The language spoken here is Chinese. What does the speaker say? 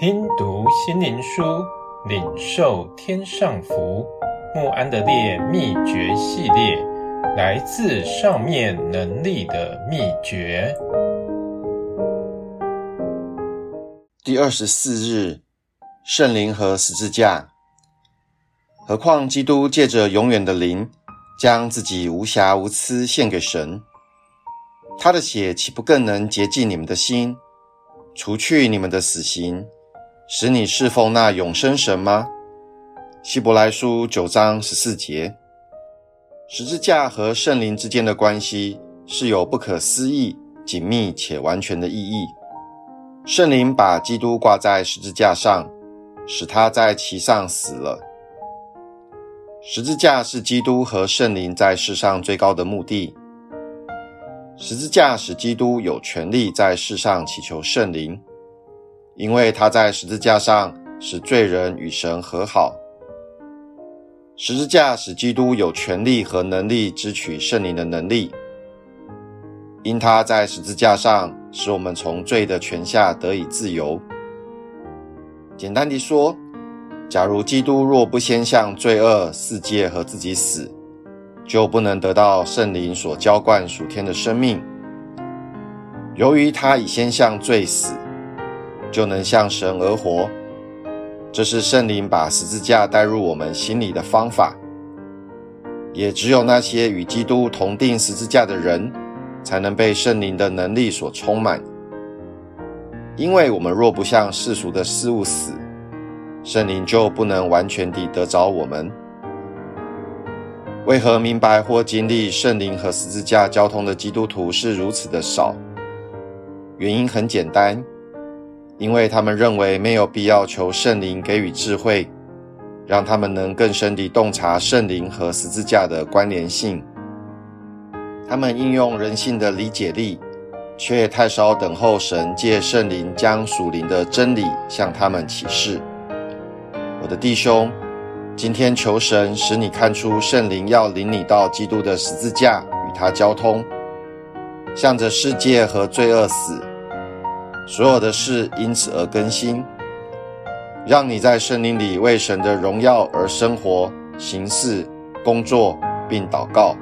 听读心灵书，领受天上福。穆安德烈秘诀系列，来自上面能力的秘诀。第二十四日，圣灵和十字架。何况基督借着永远的灵，将自己无瑕无疵献给神，他的血岂不更能洁净你们的心，除去你们的死刑，使你侍奉那永生神吗？希伯来书九章十四节。十字架和圣灵之间的关系是有不可思议、紧密且完全的意义。圣灵把基督挂在十字架上，使他在其上死了。十字架是基督和圣灵在世上最高的目的。十字架使基督有权利在世上祈求圣灵，因为他在十字架上使罪人与神和好。十字架使基督有权利和能力支取圣灵的能力，因他在十字架上使我们从罪的权下得以自由。简单地说，假如基督若不先向罪恶、世界和自己死，就不能得到圣灵所浇灌属天的生命。由于他已先向罪死，就能向神而活。这是圣灵把十字架带入我们心里的方法。也只有那些与基督同钉十字架的人，才能被圣灵的能力所充满。因为我们若不向世俗的事物死，圣灵就不能完全地得着我们。为何明白或经历圣灵和十字架交通的基督徒是如此的少？原因很简单，因为他们认为没有必要求圣灵给予智慧，让他们能更深地洞察圣灵和十字架的关联性。他们应用人性的理解力，却太少等候神借圣灵将属灵的真理向他们启示。我的弟兄，今天求神使你看出圣灵要领你到基督的十字架与他交通，向着世界和罪恶死，所有的事因此而更新，让你在圣灵里为神的荣耀而生活、行事、工作并祷告。